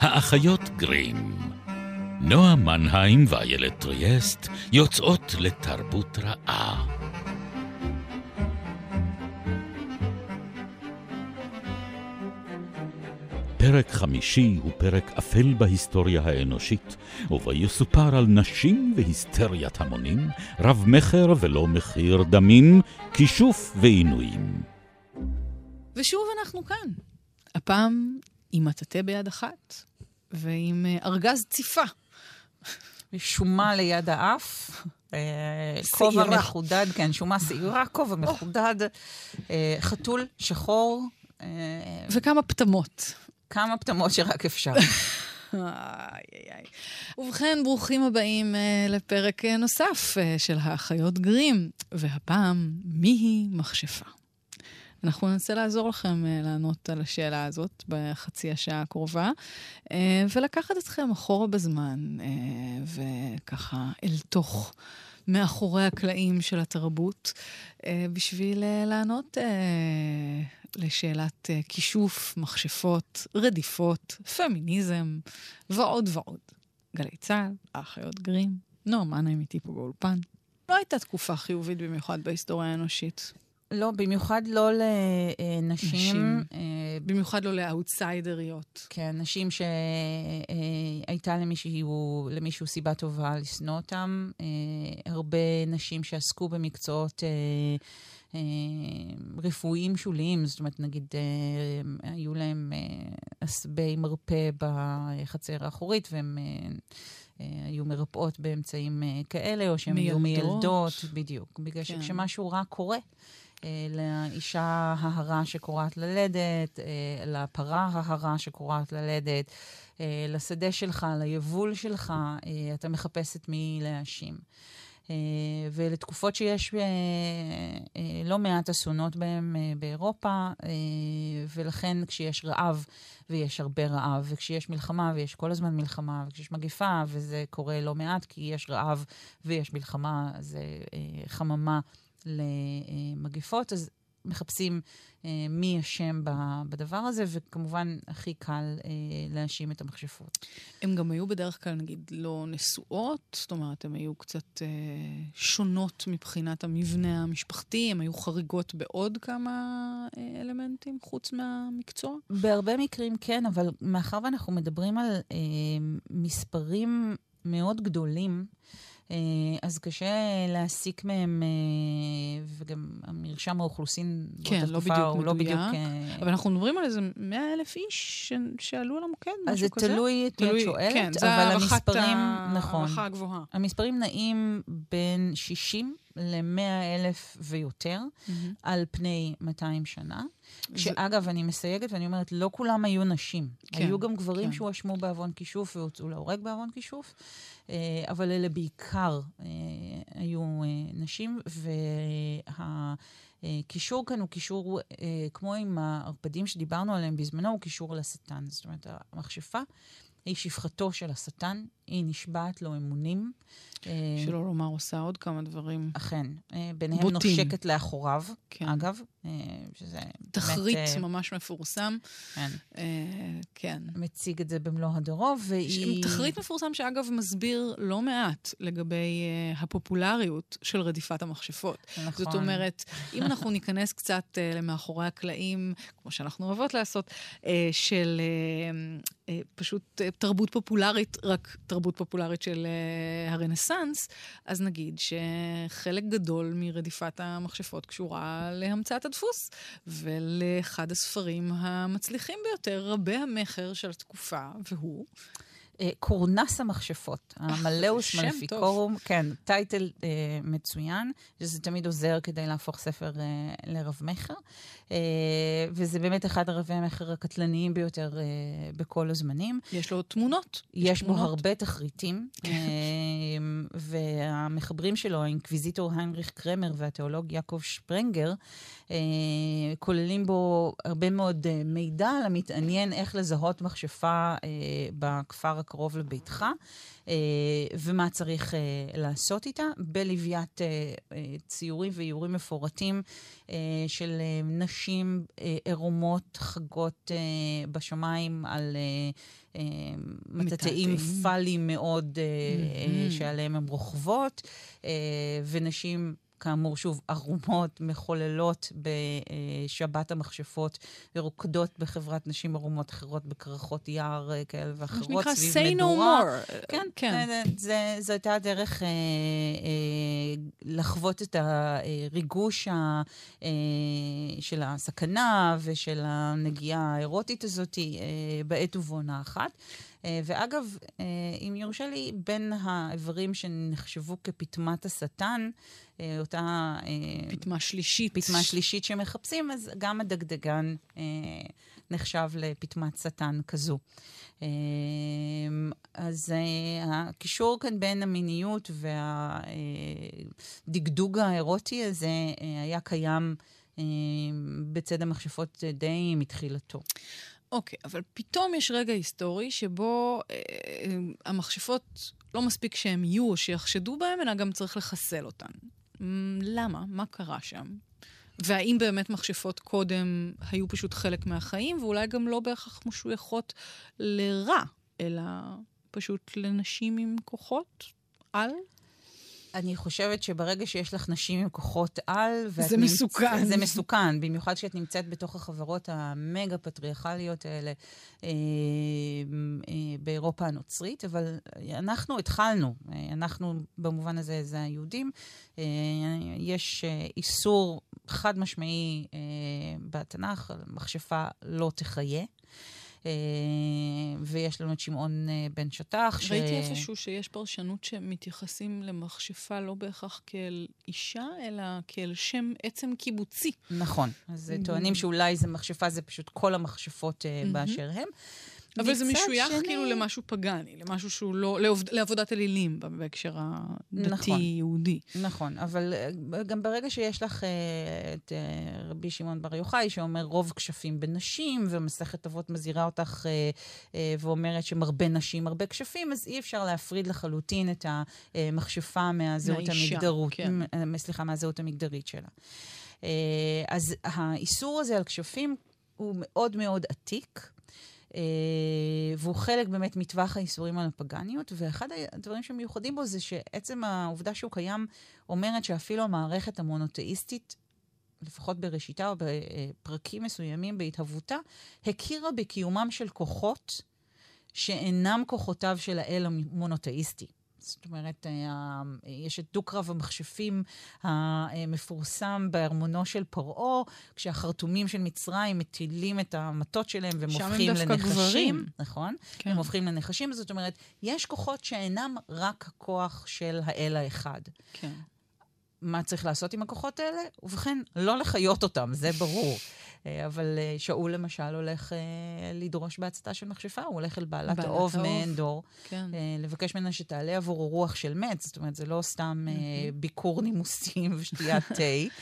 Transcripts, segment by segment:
האחיות גרים. נועה מנהיים ואיילת טריאסט יוצאות לתרבות רעה. פרק חמישי הוא פרק אפל בהיסטוריה האנושית, ובו יסופר על נשים והיסטריית המונים, רב-מכר ולא מחיר דמים, כישוף ועינויים. ושוב אנחנו כאן. הפעם עם מטאטא ביד אחת, ועם אה, ארגז ציפה. שומה ליד האף. אה, כובע מחודד, כן, שומה שעירה, כובע מחודד, אה, חתול שחור. וכמה פטמות. כמה פטמות שרק אפשר. ובכן, ברוכים הבאים לפרק נוסף של האחיות גרים, והפעם, מי היא מכשפה? אנחנו ננסה לעזור לכם uh, לענות על השאלה הזאת בחצי השעה הקרובה, uh, ולקחת אתכם אחורה בזמן, uh, וככה אל תוך... מאחורי הקלעים של התרבות, בשביל לענות לשאלת כישוף, מכשפות, רדיפות, פמיניזם ועוד ועוד. גלי צה"ל, האחיות גרים, נועה מנהיים איתי פה באולפן. לא הייתה תקופה חיובית במיוחד בהיסטוריה האנושית. לא, במיוחד לא לנשים. נשים. אה, במיוחד לא לאאוטסיידריות. כן, נשים שהייתה למישהו, למישהו סיבה טובה לשנוא אותם. אה, הרבה נשים שעסקו במקצועות... אה, רפואיים שוליים, זאת אומרת, נגיד, היו להם עשבי מרפא בחצר האחורית, והם היו מרפאות באמצעים כאלה, או שהן היו מיילדות, בדיוק. בגלל כן. שכשמשהו רע קורה, אה, לאישה ההרה שקורעת ללדת, אה, לפרה ההרה שקורעת ללדת, אה, לשדה שלך, ליבול שלך, אתה מחפש את מי להאשים. ולתקופות שיש לא מעט אסונות בהם באירופה, ולכן כשיש רעב ויש הרבה רעב, וכשיש מלחמה ויש כל הזמן מלחמה, וכשיש מגפה, וזה קורה לא מעט כי יש רעב ויש מלחמה, זה חממה למגפות, אז מחפשים אה, מי אשם בדבר הזה, וכמובן הכי קל אה, להאשים את המכשפות. הן גם היו בדרך כלל, נגיד, לא נשואות, זאת אומרת, הן היו קצת אה, שונות מבחינת המבנה המשפחתי, הן היו חריגות בעוד כמה אה, אלמנטים חוץ מהמקצוע? בהרבה מקרים כן, אבל מאחר ואנחנו מדברים על אה, מספרים מאוד גדולים, אז קשה להסיק מהם, אה, וגם המרשם האוכלוסין כן, לא בדיוק הוא לא מדויק. לא בדיוק... אה, אבל אנחנו מדברים על איזה 100 אלף איש שעלו על המוקד, משהו כזה. אז זה תלוי את מי את שואלת, כן, אבל המספרים, נכון. הערכה הגבוהה. המספרים נעים בין 60 ל-100 אלף ויותר, mm-hmm. על פני 200 שנה. שאגב, אני מסייגת ואני אומרת, לא כולם היו נשים. כן, היו גם גברים כן. שהואשמו בעוון כישוף והוצאו להורג בעוון כישוף, אה, אבל אלה בעיקר אה, היו אה, נשים, והקישור כאן הוא קישור, כמו עם הערפדים שדיברנו עליהם בזמנו, הוא קישור לשטן. זאת אומרת, המכשפה היא שפחתו של השטן, היא נשבעת לו אמונים. אה, שלא לומר, עושה עוד כמה דברים. אכן. אה, ביניהם בוטים. נושקת לאחוריו, כן. אגב, אה, שזה תחריט באמת... ממש מפורסם. כן. כן. מציג את זה במלוא הדרו, והיא... תחריט מפורסם שאגב מסביר לא מעט לגבי הפופולריות של רדיפת המכשפות. נכון. זאת אומרת, אם אנחנו ניכנס קצת למאחורי הקלעים, כמו שאנחנו אוהבות לעשות, של פשוט תרבות פופולרית, רק תרבות פופולרית של הרנסאנס. הרנסאנס, אז נגיד שחלק גדול מרדיפת המכשפות קשורה להמצאת הדפוס, ולאחד הספרים המצליחים ביותר, רבי המכר של התקופה, והוא... אה, קורנס המכשפות, אה, המלאוס מלפיקורום, כן, טייטל אה, מצוין, שזה תמיד עוזר כדי להפוך ספר אה, לרב-מכר, אה, וזה באמת אחד הרבי המכר הקטלניים ביותר אה, בכל הזמנים. יש לו תמונות. יש, יש בו תמונות. הרבה תחריטים, כן. אה, והמחברים שלו, האינקוויזיטור היינריך קרמר והתיאולוג יעקב שפרנגר, אה, כוללים בו הרבה מאוד אה, מידע למתעניין איך לזהות מכשפה אה, בכפר קרוב לביתך, ומה צריך לעשות איתה, בלוויית ציורים ואיורים מפורטים של נשים עירומות חגות בשמיים על... מטאטאים פאליים מאוד mm-hmm. שעליהם הן רוכבות, ונשים כאמור, שוב, ערומות, מחוללות בשבת המכשפות, ורוקדות בחברת נשים ערומות אחרות בקרחות יער אה, כאלה ואחרות, סביב say מדורה. No more. כן, כן. זו הייתה דרך אה, אה, לחוות את הריגוש ה, אה, של הסכנה ושל הנגיעה האירוטית הזאת אה, בעת ובעונה אחת. אה, ואגב, אה, אם יורשה לי, בין האיברים שנחשבו כפטמת השטן, אה, אותה... פטמה שלישית. פטמה שלישית שמחפשים, אז גם הדגדגן נחשב לפטמת שטן כזו. אז הקישור כאן בין המיניות והדגדוג האירוטי הזה היה קיים בצד המכשפות די מתחילתו. אוקיי, okay, אבל פתאום יש רגע היסטורי שבו אה, אה, המכשפות, לא מספיק שהן יהיו או שיחשדו בהן, אלא גם צריך לחסל אותן. למה? מה קרה שם? והאם באמת מכשפות קודם היו פשוט חלק מהחיים, ואולי גם לא בהכרח משויכות לרע, אלא פשוט לנשים עם כוחות על? אני חושבת שברגע שיש לך נשים עם כוחות על... זה נמצ... מסוכן. זה מסוכן, במיוחד כשאת נמצאת בתוך החברות המגה-פטריארכליות האלה אה, אה, באירופה הנוצרית, אבל אנחנו התחלנו, אה, אנחנו במובן הזה זה היהודים. אה, יש אה, איסור חד משמעי אה, בתנ"ך, מכשפה לא תחיה. אה, ויש לנו את שמעון אה, בן שטח. ראיתי ש... איפשהו שיש פרשנות שמתייחסים למכשפה לא בהכרח כאל אישה, אלא כאל שם עצם קיבוצי. נכון. אז mm-hmm. טוענים שאולי זה מכשפה, זה פשוט כל המכשפות mm-hmm. באשר הם. אבל זה משוייך שני... כאילו למשהו פגאני, למשהו שהוא לא, לעבוד, לעבודת אלילים בהקשר הדתי-יהודי. נכון, נכון, אבל אה, גם ברגע שיש לך uh, את uh, רבי שמעון בר יוחאי, שאומר רוב כשפים בנשים, ומסכת אבות מזהירה אותך ואומרת שמרבה נשים, הרבה כשפים, אז אי אפשר להפריד לחלוטין את המכשפה מהזהות המגדרות, כן. סליחה, מהזהות המגדרית שלה. אז האיסור הזה על כשפים הוא מאוד מאוד עתיק. אה, והוא חלק באמת מטווח האיסורים על הפגניות, ואחד הדברים שמיוחדים בו זה שעצם העובדה שהוא קיים אומרת שאפילו המערכת המונותאיסטית, לפחות בראשיתה או בפרקים מסוימים בהתהוותה, הכירה בקיומם של כוחות שאינם כוחותיו של האל המונותאיסטי. זאת אומרת, אה, יש את דו-קרב המכשפים המפורסם בארמונו של פרעה, כשהחרטומים של מצרים מטילים את המטות שלהם והם הופכים לנחשים. גברים. נכון? כן. הם הופכים לנחשים, זאת אומרת, יש כוחות שאינם רק הכוח של האל האחד. כן. מה צריך לעשות עם הכוחות האלה? ובכן, לא לחיות אותם, זה ברור. אה, אבל אה, שאול למשל הולך אה, לדרוש בהצתה של מכשפה, הוא הולך אל בעלת האוב מאנדור, כן. לבקש ממנה שתעלה עבורו רוח של מת, זאת אומרת, זה לא סתם ביקור נימוסים ושתיית תה.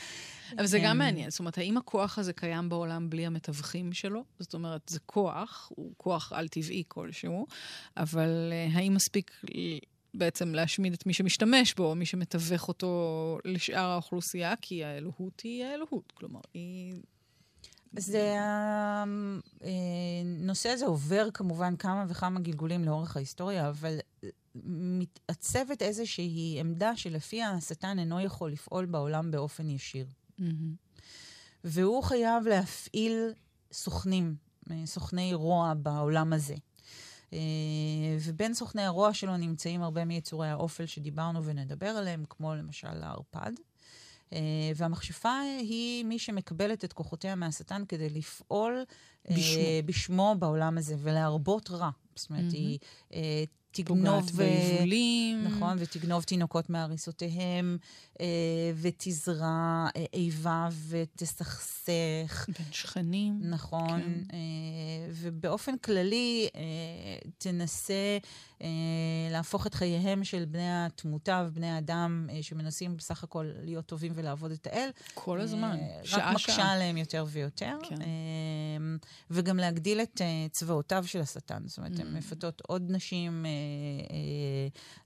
אבל זה גם מעניין, זאת אומרת, האם הכוח הזה קיים בעולם בלי המתווכים שלו? זאת אומרת, זה כוח, הוא כוח על-טבעי כלשהו, אבל האם מספיק בעצם להשמיד את מי שמשתמש בו, מי שמתווך אותו לשאר האוכלוסייה, כי האלוהות היא האלוהות. כלומר, היא... אז הנושא הזה עובר כמובן כמה וכמה גלגולים לאורך ההיסטוריה, אבל מתעצבת איזושהי עמדה שלפיה השטן אינו יכול לפעול בעולם באופן ישיר. Mm-hmm. והוא חייב להפעיל סוכנים, סוכני רוע בעולם הזה. אה, ובין סוכני הרוע שלו נמצאים הרבה מיצורי האופל שדיברנו ונדבר עליהם, כמו למשל הערפד. אה, והמכשפה היא מי שמקבלת את כוחותיה מהשטן כדי לפעול בשמו, בשמו בעולם הזה ולהרבות רע. זאת אומרת, mm-hmm. היא תגנוב... פוגעת ביבולים. נכון, ותגנוב תינוקות מהריסותיהם, ותזרע איבה ותסכסך. בין שכנים. נכון, כן. ובאופן כללי תנסה להפוך את חייהם של בני התמותה ובני האדם, שמנסים בסך הכל להיות טובים ולעבוד את האל. כל הזמן, שעה-שעה. רק מקשה עליהם יותר ויותר. כן. וגם להגדיל את צבאותיו של השטן. זאת אומרת, mm. הן מפתות עוד נשים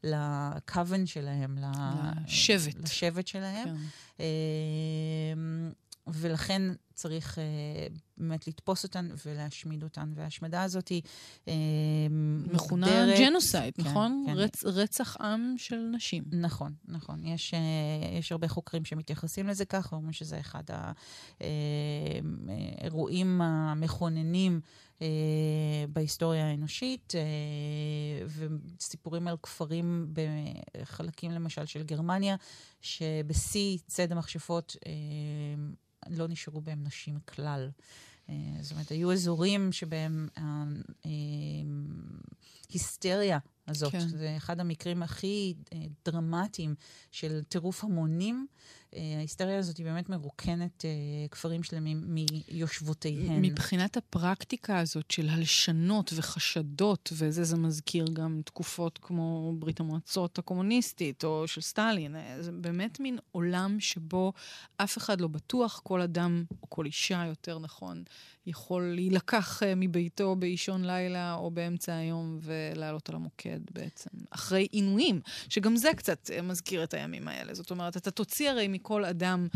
לקוון שלהם, לשבט. לשבט שלהם. כן. ולכן צריך uh, באמת לתפוס אותן ולהשמיד אותן. וההשמדה הזאת היא uh, מכונה מוגדרת... ג'נוסייד, כן, נכון? כן. רצ, רצח עם של נשים. נכון, נכון. יש, uh, יש הרבה חוקרים שמתייחסים לזה כך, ואומרים שזה אחד האירועים המכוננים בהיסטוריה האנושית, וסיפורים על כפרים בחלקים למשל של גרמניה, שבשיא ציד המכשפות לא נשארו בהם נשים כלל. אה, זאת אומרת, היו אזורים שבהם ההיסטריה הזאת, כן. זה אחד המקרים הכי אה, דרמטיים של טירוף המונים. אה, ההיסטריה הזאת היא באמת מרוקנת אה, כפרים שלמים מיושבותיהן. מבחינת הפרקטיקה הזאת של הלשנות וחשדות, וזה זה מזכיר גם תקופות כמו ברית המועצות הקומוניסטית או של סטלין, אה, זה באמת מין עולם שבו אף אחד לא בטוח, כל אדם, או כל אישה יותר נכון, יכול להילקח מביתו באישון לילה או באמצע היום ולעלות על המוקד בעצם, אחרי עינויים, שגם זה קצת מזכיר את הימים האלה. זאת אומרת, אתה תוציא הרי מכל אדם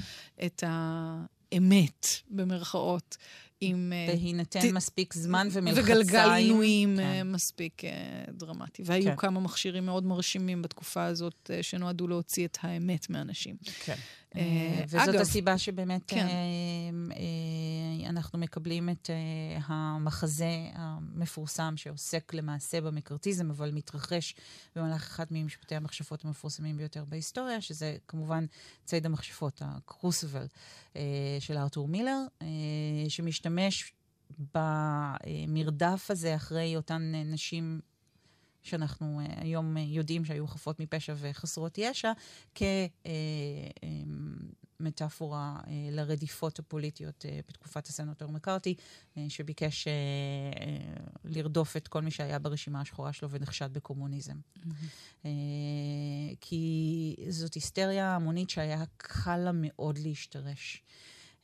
את האמת, במרכאות. עם... אה, בהינתן ת... מספיק זמן ומלחציים. וגלגל עינויים כן. אה, מספיק uh, דרמטי. והיו כן. כמה מכשירים מאוד מרשימים בתקופה הזאת שנועדו להוציא את האמת מאנשים. כן. Uh, וזאת אגב, הסיבה שבאמת כן. uh, אנחנו מקבלים את המחזה המפורסם שעוסק למעשה במקרטיזם, אבל מתרחש במהלך אחד ממשפטי המכשפות המפורסמים ביותר בהיסטוריה, שזה כמובן ציד המכשפות, הקרוסבל uh, של ארתור מילר, שמשתמש במרדף הזה אחרי אותן נשים שאנחנו היום יודעים שהיו חפות מפשע וחסרות ישע, כמטאפורה לרדיפות הפוליטיות בתקופת הסנטור מקארתי, שביקש לרדוף את כל מי שהיה ברשימה השחורה שלו ונחשד בקומוניזם. Mm-hmm. כי זאת היסטריה המונית שהיה קל לה מאוד להשתרש.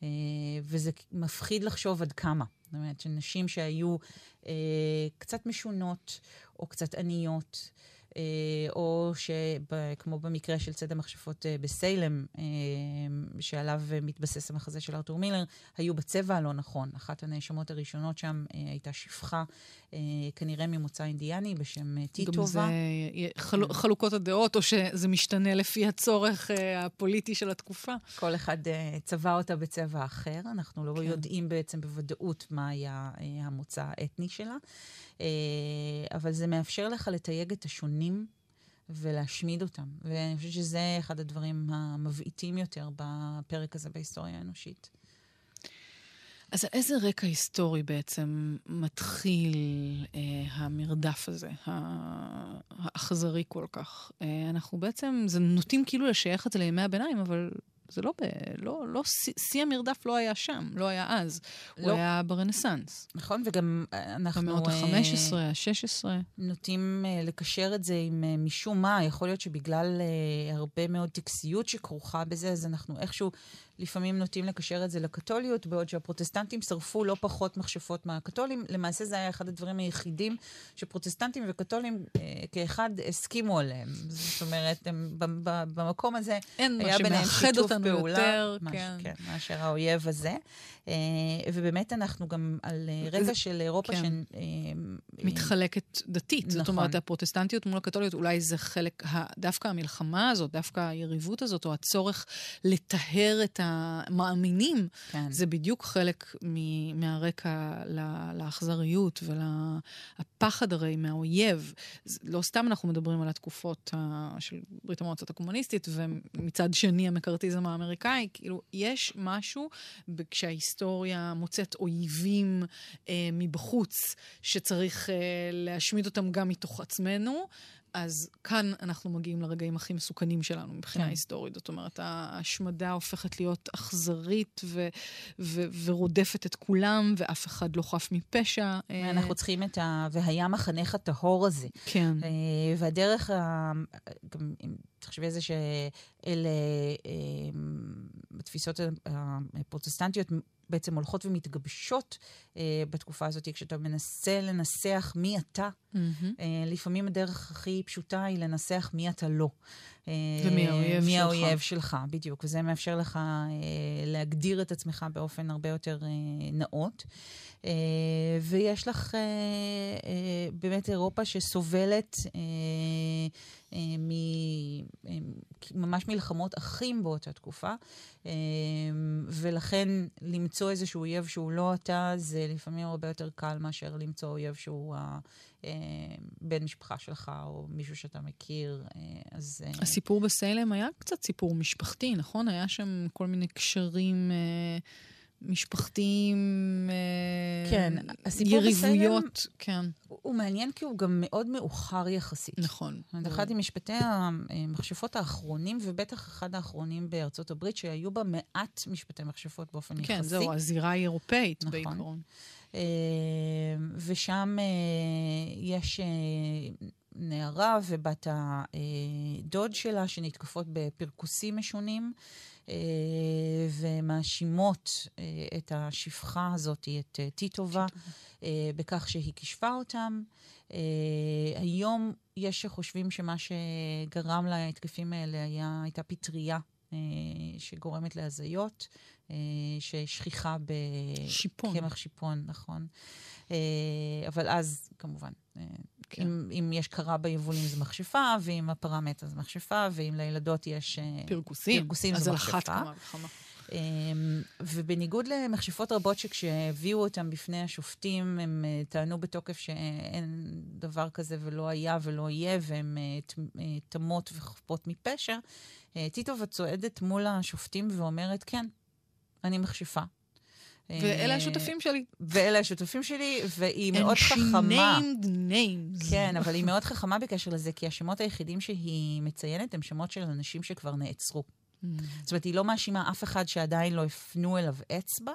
אה, וזה מפחיד לחשוב עד כמה. זאת אומרת, שנשים שהיו אה, קצת משונות או קצת עניות, או שכמו במקרה של צד המכשפות אה, בסיילם, אה, שעליו מתבסס המחזה של ארתור מילר, היו בצבע הלא נכון. אחת הנאשמות הראשונות שם הייתה שפחה, כנראה ממוצא אינדיאני, בשם טיטובה. גם זה חל... חלוקות הדעות, או שזה משתנה לפי הצורך הפוליטי של התקופה? כל אחד צבע אותה בצבע אחר. אנחנו לא כן. יודעים בעצם בוודאות מה היה המוצא האתני שלה. אה, אבל זה מאפשר לך לתייג את השונים ולהשמיד אותם. ואני חושבת שזה אחד הדברים המבעיטים יותר בפרק הזה בהיסטוריה האנושית. אז על איזה רקע היסטורי בעצם מתחיל אה, המרדף הזה, האכזרי כל כך? אה, אנחנו בעצם, זה נוטים כאילו לשייך את זה לימי הביניים, אבל זה לא, ב, לא, לא, שיא המרדף לא היה שם, לא היה אז. לא. הוא היה ברנסאנס. נכון, וגם אה, אנחנו... במאות ה-15, ה-16. נוטים uh, לקשר את זה עם משום מה, יכול להיות שבגלל הרבה מאוד טקסיות שכרוכה בזה, אז אנחנו איכשהו לפעמים נוטים לקשר את זה לקתוליות, בעוד שהפרוטסטנטים שרפו לא פחות מכשפות מהקתולים. למעשה זה היה אחד הדברים היחידים שפרוטסטנטים וקתולים אה, כאחד הסכימו עליהם. זאת אומרת, הם, במקום הזה היה ביניהם שיתוף פעולה. יותר, מש, כן. כן, מאשר האויב הזה. אה, ובאמת אנחנו גם על אה, רקע של אירופה כן. ש... אה, מתחלקת דתית. נכון. זאת אומרת, הפרוטסטנטיות מול הקתוליות, אולי זה חלק, דווקא המלחמה הזאת, דווקא היריבות הזאת, או הצורך לטהר את המאמינים, כן. זה בדיוק חלק מהרקע לאכזריות הפחד הרי מהאויב. לא סתם אנחנו מדברים על התקופות. של ברית המועצות הקומוניסטית, ומצד שני המקארתיזם האמריקאי, כאילו, יש משהו כשההיסטוריה מוצאת אויבים אה, מבחוץ, שצריך אה, להשמיד אותם גם מתוך עצמנו. אז כאן אנחנו מגיעים לרגעים הכי מסוכנים שלנו מבחינה כן. היסטורית. זאת אומרת, ההשמדה הופכת להיות אכזרית ו- ו- ורודפת את כולם, ואף אחד לא חף מפשע. אנחנו צריכים את ה... והיה מחנך הטהור הזה. כן. אה, והדרך, ה... תחשבי איזה שאלה התפיסות אה, הפרוטסטנטיות בעצם הולכות ומתגבשות אה, בתקופה הזאת, כשאתה מנסה לנסח מי אתה. Mm-hmm. אה, לפעמים הדרך הכי פשוטה היא לנסח מי אתה לא. אה, ומי האויב מי שלך. האויב שלך, בדיוק. וזה מאפשר לך אה, להגדיר את עצמך באופן הרבה יותר אה, נאות. אה, ויש לך אה, אה, באמת אירופה שסובלת אה, ממש מלחמות אחים באותה תקופה, אה, ולכן למצוא איזשהו אויב שהוא לא אתה, זה לפעמים הרבה יותר קל מאשר למצוא אויב שהוא אה, בן משפחה שלך או מישהו שאתה מכיר. אז... הסיפור בסיילם היה קצת סיפור משפחתי, נכון? היה שם כל מיני קשרים... משפחתיים, כן, יריבויות, בסלם, כן. הוא, הוא מעניין כי הוא גם מאוד מאוחר יחסית. נכון. אחד ממשפטי המכשפות האחרונים, ובטח אחד האחרונים בארצות הברית, שהיו בה מעט משפטי מכשפות באופן כן, יחסי. כן, זהו, הזירה היא אירופאית נכון. בעיקרון. ושם יש נערה ובת הדוד שלה שנתקפות בפרכוסים משונים. אה, ומאשימות אה, את השפחה הזאת, את אה, טיטובה, בכך שהיא כישפה אותם. היום יש שחושבים שמה שגרם להתקפים האלה היה, הייתה פטריה שגורמת להזיות, ששכיחה בקמח שיפון, נכון. אבל אז, כמובן, כן. אם, אם יש קרה ביבולים זה מכשפה, ואם הפרה מתה זה מכשפה, ואם לילדות יש פרכוסים, פרכוסים זה מכשפה. אז על אחת כמה וכמה. אמ, ובניגוד למכשפות רבות שכשהביאו אותם בפני השופטים, הם אה, טענו בתוקף שאין דבר כזה ולא היה ולא יהיה, והן אה, אה, תמות וחפות מפשע, טיטובה צועדת מול השופטים ואומרת, כן, אני מכשפה. ואלה השותפים שלי. ואלה השותפים שלי, והיא מאוד חכמה. And she named names. כן, אבל היא מאוד חכמה בקשר לזה, כי השמות היחידים שהיא מציינת הם שמות של אנשים שכבר נעצרו. Mm. זאת אומרת, היא לא מאשימה אף אחד שעדיין לא הפנו אליו אצבע.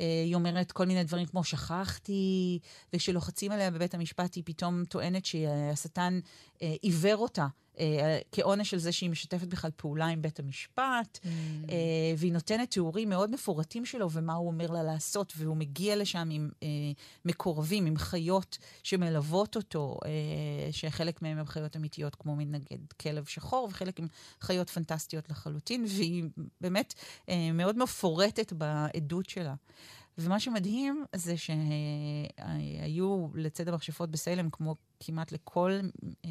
אה, היא אומרת כל מיני דברים כמו שכחתי, וכשלוחצים עליה בבית המשפט היא פתאום טוענת שהשטן אה, עיוור אותה אה, כעונש על זה שהיא משתפת בכלל פעולה עם בית המשפט, mm. אה, והיא נותנת תיאורים מאוד מפורטים שלו ומה הוא אומר לה לעשות, והוא מגיע לשם עם אה, מקורבים, עם חיות שמלוות אותו, אה, שחלק מהם הם חיות אמיתיות, כמו מנגד כלב שחור, וחלק הם חיות פנטסטיות לחלוטין, והיא באמת אה, מאוד מפורטת בעדות שלה. ומה שמדהים זה שהיו לצד המכשפות בסיילם, כמו כמעט לכל אה,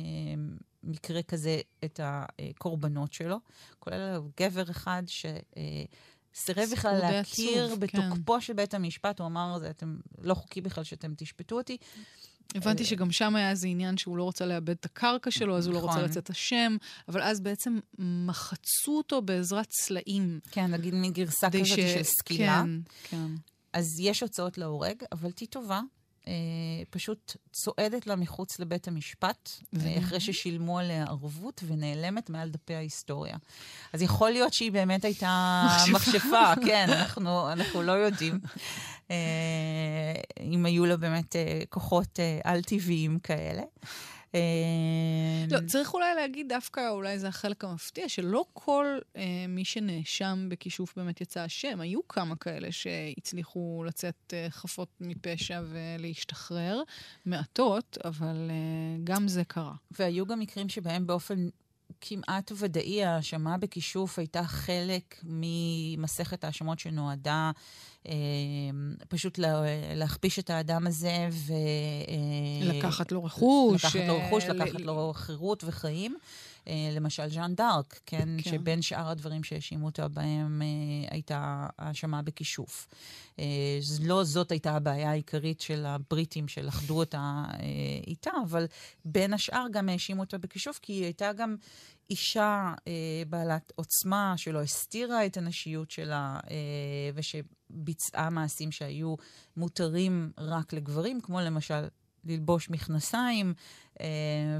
מקרה כזה, את הקורבנות שלו, כולל גבר אחד ש... אה, סירב בכלל להכיר עצוב, בתוקפו כן. של בית המשפט, הוא אמר, זה אתם, לא חוקי בכלל שאתם תשפטו אותי. הבנתי שגם שם היה איזה עניין שהוא לא רוצה לאבד את הקרקע שלו, אז הוא לא רוצה נכון. לצאת אשם, אבל אז בעצם מחצו אותו בעזרת צלעים. כן, נגיד מין גרסה כזאת ש... של סקילה. כן, כן. אז יש הוצאות להורג, אבל טיטובה אה, פשוט צועדת לה מחוץ לבית המשפט, אה, אחרי ששילמו עליה ערבות, ונעלמת מעל דפי ההיסטוריה. אז יכול להיות שהיא באמת הייתה מכשפה, כן, אנחנו, אנחנו לא יודעים. אה, אם היו לה באמת אה, כוחות אה, על-טבעיים כאלה. לא, צריך אולי להגיד דווקא, אולי זה החלק המפתיע, שלא כל אה, מי שנאשם בכישוף באמת יצא אשם. היו כמה כאלה שהצליחו לצאת אה, חפות מפשע ולהשתחרר, מעטות, אבל אה, גם זה קרה. והיו גם מקרים שבהם באופן כמעט ודאי ההאשמה בכישוף הייתה חלק ממסכת האשמות שנועדה אה, פשוט לה, להכפיש את האדם הזה ו... אה, לקחת לו רכוש. לקחת לו רכוש, לקחת לו חירות וחיים. למשל ז'אן דארק, כן? כן, שבין שאר הדברים שהאשימו אותה בהם הייתה האשמה בכישוף. לא זאת הייתה הבעיה העיקרית של הבריטים שלכדו אותה איתה, אבל בין השאר גם האשימו אותה בכישוף, כי היא הייתה גם אישה אה, בעלת עוצמה שלא הסתירה את הנשיות שלה אה, ושביצעה מעשים שהיו מותרים רק לגברים, כמו למשל ללבוש מכנסיים, אה,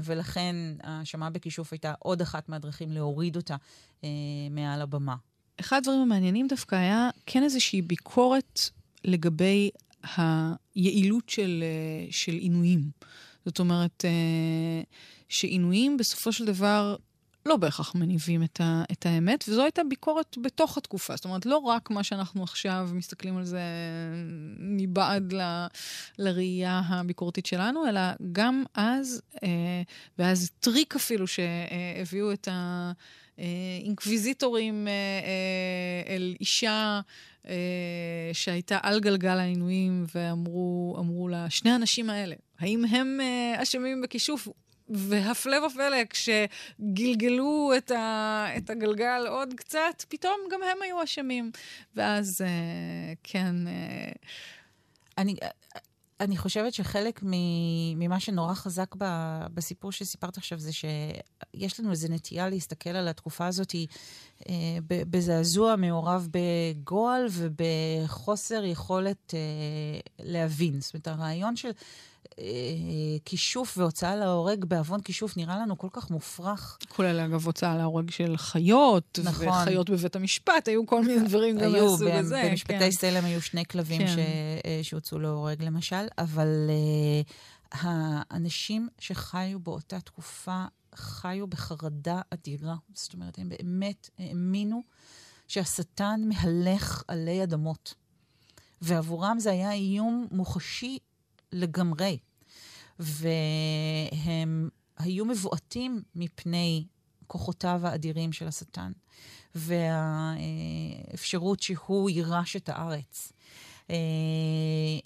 ולכן האשמה בכישוף הייתה עוד אחת מהדרכים להוריד אותה אה, מעל הבמה. אחד הדברים המעניינים דווקא היה כן איזושהי ביקורת לגבי היעילות של, אה, של עינויים. זאת אומרת, שעינויים בסופו של דבר לא בהכרח מניבים את, ה, את האמת, וזו הייתה ביקורת בתוך התקופה. זאת אומרת, לא רק מה שאנחנו עכשיו מסתכלים על זה מבעד ל, לראייה הביקורתית שלנו, אלא גם אז, אה, ואז טריק אפילו שהביאו את האינקוויזיטורים אה, אה, אל אישה אה, שהייתה על גלגל העינויים, ואמרו לה, שני האנשים האלה, האם הם אה, אשמים בכישוף? והפלא ופלא, כשגלגלו את, ה, את הגלגל עוד קצת, פתאום גם הם היו אשמים. ואז, אה, כן... אה... אני, אני חושבת שחלק ממה שנורא חזק בסיפור שסיפרת עכשיו זה שיש לנו איזו נטייה להסתכל על התקופה הזאת אה, בזעזוע מעורב בגועל ובחוסר יכולת אה, להבין. זאת אומרת, הרעיון של... כישוף והוצאה להורג בעוון כישוף נראה לנו כל כך מופרך. כולל, אגב, הוצאה להורג של חיות, נכון. וחיות בבית המשפט, היו כל מיני דברים גם מהסוג הזה. היו, במשפטי כן. סלם היו שני כלבים כן. אה, שהוצאו להורג, למשל, אבל uh, האנשים שחיו באותה תקופה חיו בחרדה אדירה. זאת אומרת, הם באמת האמינו שהשטן מהלך עלי אדמות. ועבורם זה היה איום מוחשי לגמרי. והם היו מבועטים מפני כוחותיו האדירים של השטן, והאפשרות שהוא יירש את הארץ. אה,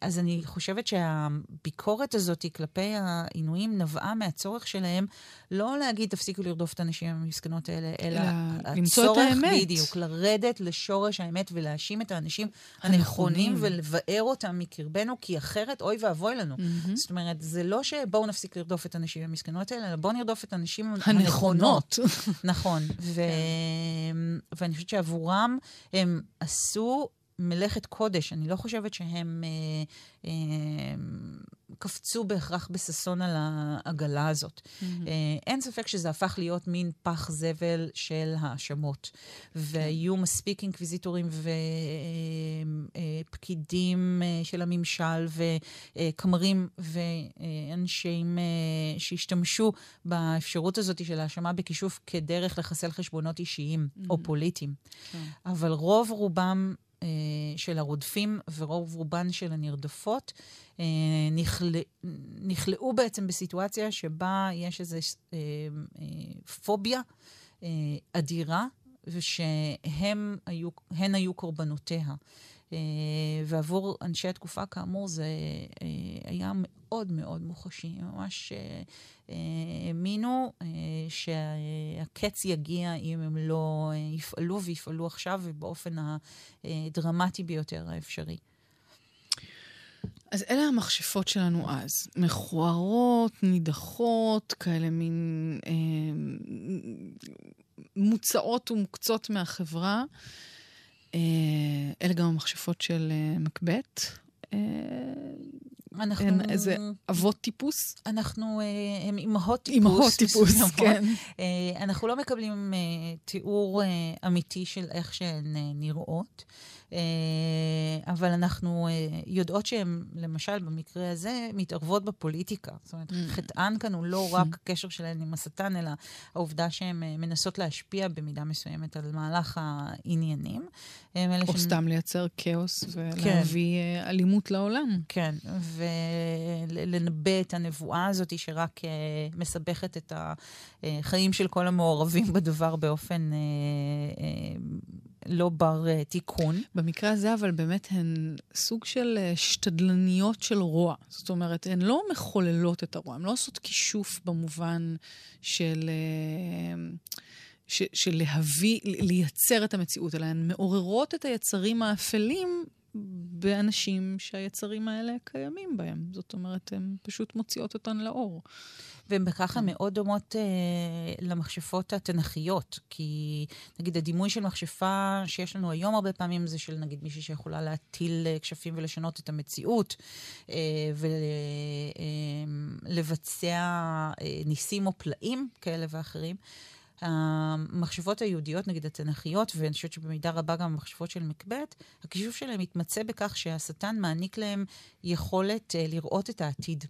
אז אני חושבת שהביקורת הזאת כלפי העינויים נבעה מהצורך שלהם לא להגיד תפסיקו לרדוף את הנשים המסכנות האלה, אלא הצורך בדיוק, לרדת לשורש האמת ולהאשים את האנשים הנכונים ולבאר אותם מקרבנו, כי אחרת אוי ואבוי לנו. Mm-hmm. זאת אומרת, זה לא שבואו נפסיק לרדוף את הנשים המסכנות האלה, אלא בואו נרדוף את הנשים הנכונות. נכון. ו... ואני חושבת שעבורם הם עשו מלאכת קודש. אני לא חושבת שהם אה, אה, קפצו בהכרח בששון על העגלה הזאת. Mm-hmm. אה, אין ספק שזה הפך להיות מין פח זבל של האשמות. והיו מספיק אינקוויזיטורים ופקידים אה, אה, של הממשל וכמרים ואנשים אה, שהשתמשו באפשרות הזאת של האשמה בכישוף כדרך לחסל חשבונות אישיים mm-hmm. או פוליטיים. Okay. כן. אבל רוב רובם אה, של הרודפים ורוב רובן של הנרדפות אה, נכל... נכלאו בעצם בסיטואציה שבה יש איזו אה, פוביה אדירה, ושהן היו, היו קורבנותיה. ועבור אנשי התקופה, כאמור, זה היה מאוד מאוד מוחשי. ממש האמינו אה, שהקץ יגיע אם הם לא אה, יפעלו ויפעלו עכשיו ובאופן הדרמטי ביותר האפשרי. אז אלה המכשפות שלנו אז. מכוערות, נידחות, כאלה מין אה, מוצאות ומוקצות מהחברה. אה, אלה גם המכשפות של אה, מקבט. אנחנו... הן איזה אבות טיפוס? אנחנו, אה, הם אימהות טיפוס. אימהות טיפוס, נכון. כן. אה, אנחנו לא מקבלים אה, תיאור אמיתי של איך שהן נראות. אבל אנחנו יודעות שהן, למשל, במקרה הזה, מתערבות בפוליטיקה. זאת אומרת, mm. חטאן כאן הוא לא רק הקשר שלהן עם השטן, אלא העובדה שהן מנסות להשפיע במידה מסוימת על מהלך העניינים. או ש... סתם לייצר כאוס ולהביא כן. אלימות לעולם. כן, ו... ולנבא את הנבואה הזאת, שרק אה, מסבכת את החיים של כל המעורבים בדבר באופן אה, אה, לא בר תיקון. במקרה הזה, אבל באמת הן סוג של שתדלניות של רוע. זאת אומרת, הן לא מחוללות את הרוע, הן לא עושות כישוף במובן של... של להביא, לייצר את המציאות, אלא הן מעוררות את היצרים האפלים באנשים שהיצרים האלה קיימים בהם. זאת אומרת, הן פשוט מוציאות אותן לאור. והן בככה מאוד דומות אה, למכשפות התנכיות, כי נגיד הדימוי של מכשפה שיש לנו היום הרבה פעמים זה של נגיד מישהי שיכולה להטיל אה, כשפים ולשנות את המציאות, אה, ולבצע אה, אה, ניסים או פלאים כאלה ואחרים. המחשבות היהודיות, נגיד התנכיות, ואני חושבת שבמידה רבה גם המחשבות של מקבט, הכישוף שלהם מתמצא בכך שהשטן מעניק להם יכולת uh, לראות את העתיד.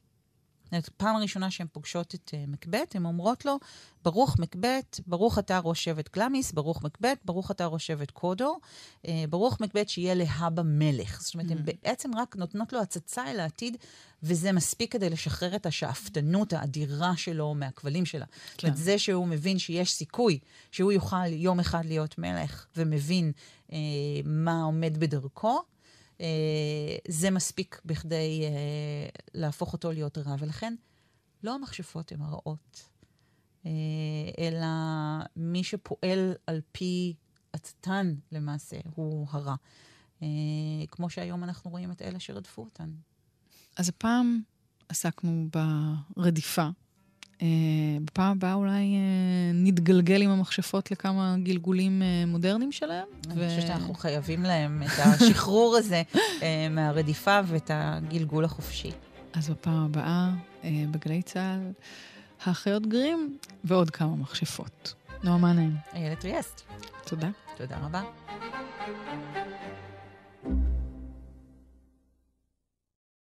פעם ראשונה שהן פוגשות את uh, מקבט, הן אומרות לו, ברוך מקבט, ברוך אתה ראש שבט קלמיס, ברוך מקבט, ברוך אתה ראש שבט קודו, uh, ברוך מקבט שיהיה להבא מלך. זאת אומרת, הן mm. בעצם רק נותנות לו הצצה אל העתיד, וזה מספיק כדי לשחרר את השאפתנות האדירה שלו מהכבלים שלה. זאת אומרת, כן. זה שהוא מבין שיש סיכוי שהוא יוכל יום אחד להיות מלך, ומבין uh, מה עומד בדרכו, זה מספיק בכדי אה, להפוך אותו להיות רע. ולכן, לא המכשפות הן הרעות, אה, אלא מי שפועל על פי עצתן למעשה הוא הרע. כמו שהיום אנחנו רואים את אלה שרדפו אותן. אז הפעם עסקנו ברדיפה בפעם הבאה אולי uh, נתגלגל עם המכשפות לכמה גלגולים uh, מודרניים שלהם. אני ו... חושבת שאנחנו חייבים להם את השחרור הזה מהרדיפה ואת הגלגול החופשי. אז בפעם הבאה, בגלי צה"ל, האחיות גרים ועוד כמה מכשפות. נועה, נעים? איילת ריאסט. תודה. תודה רבה.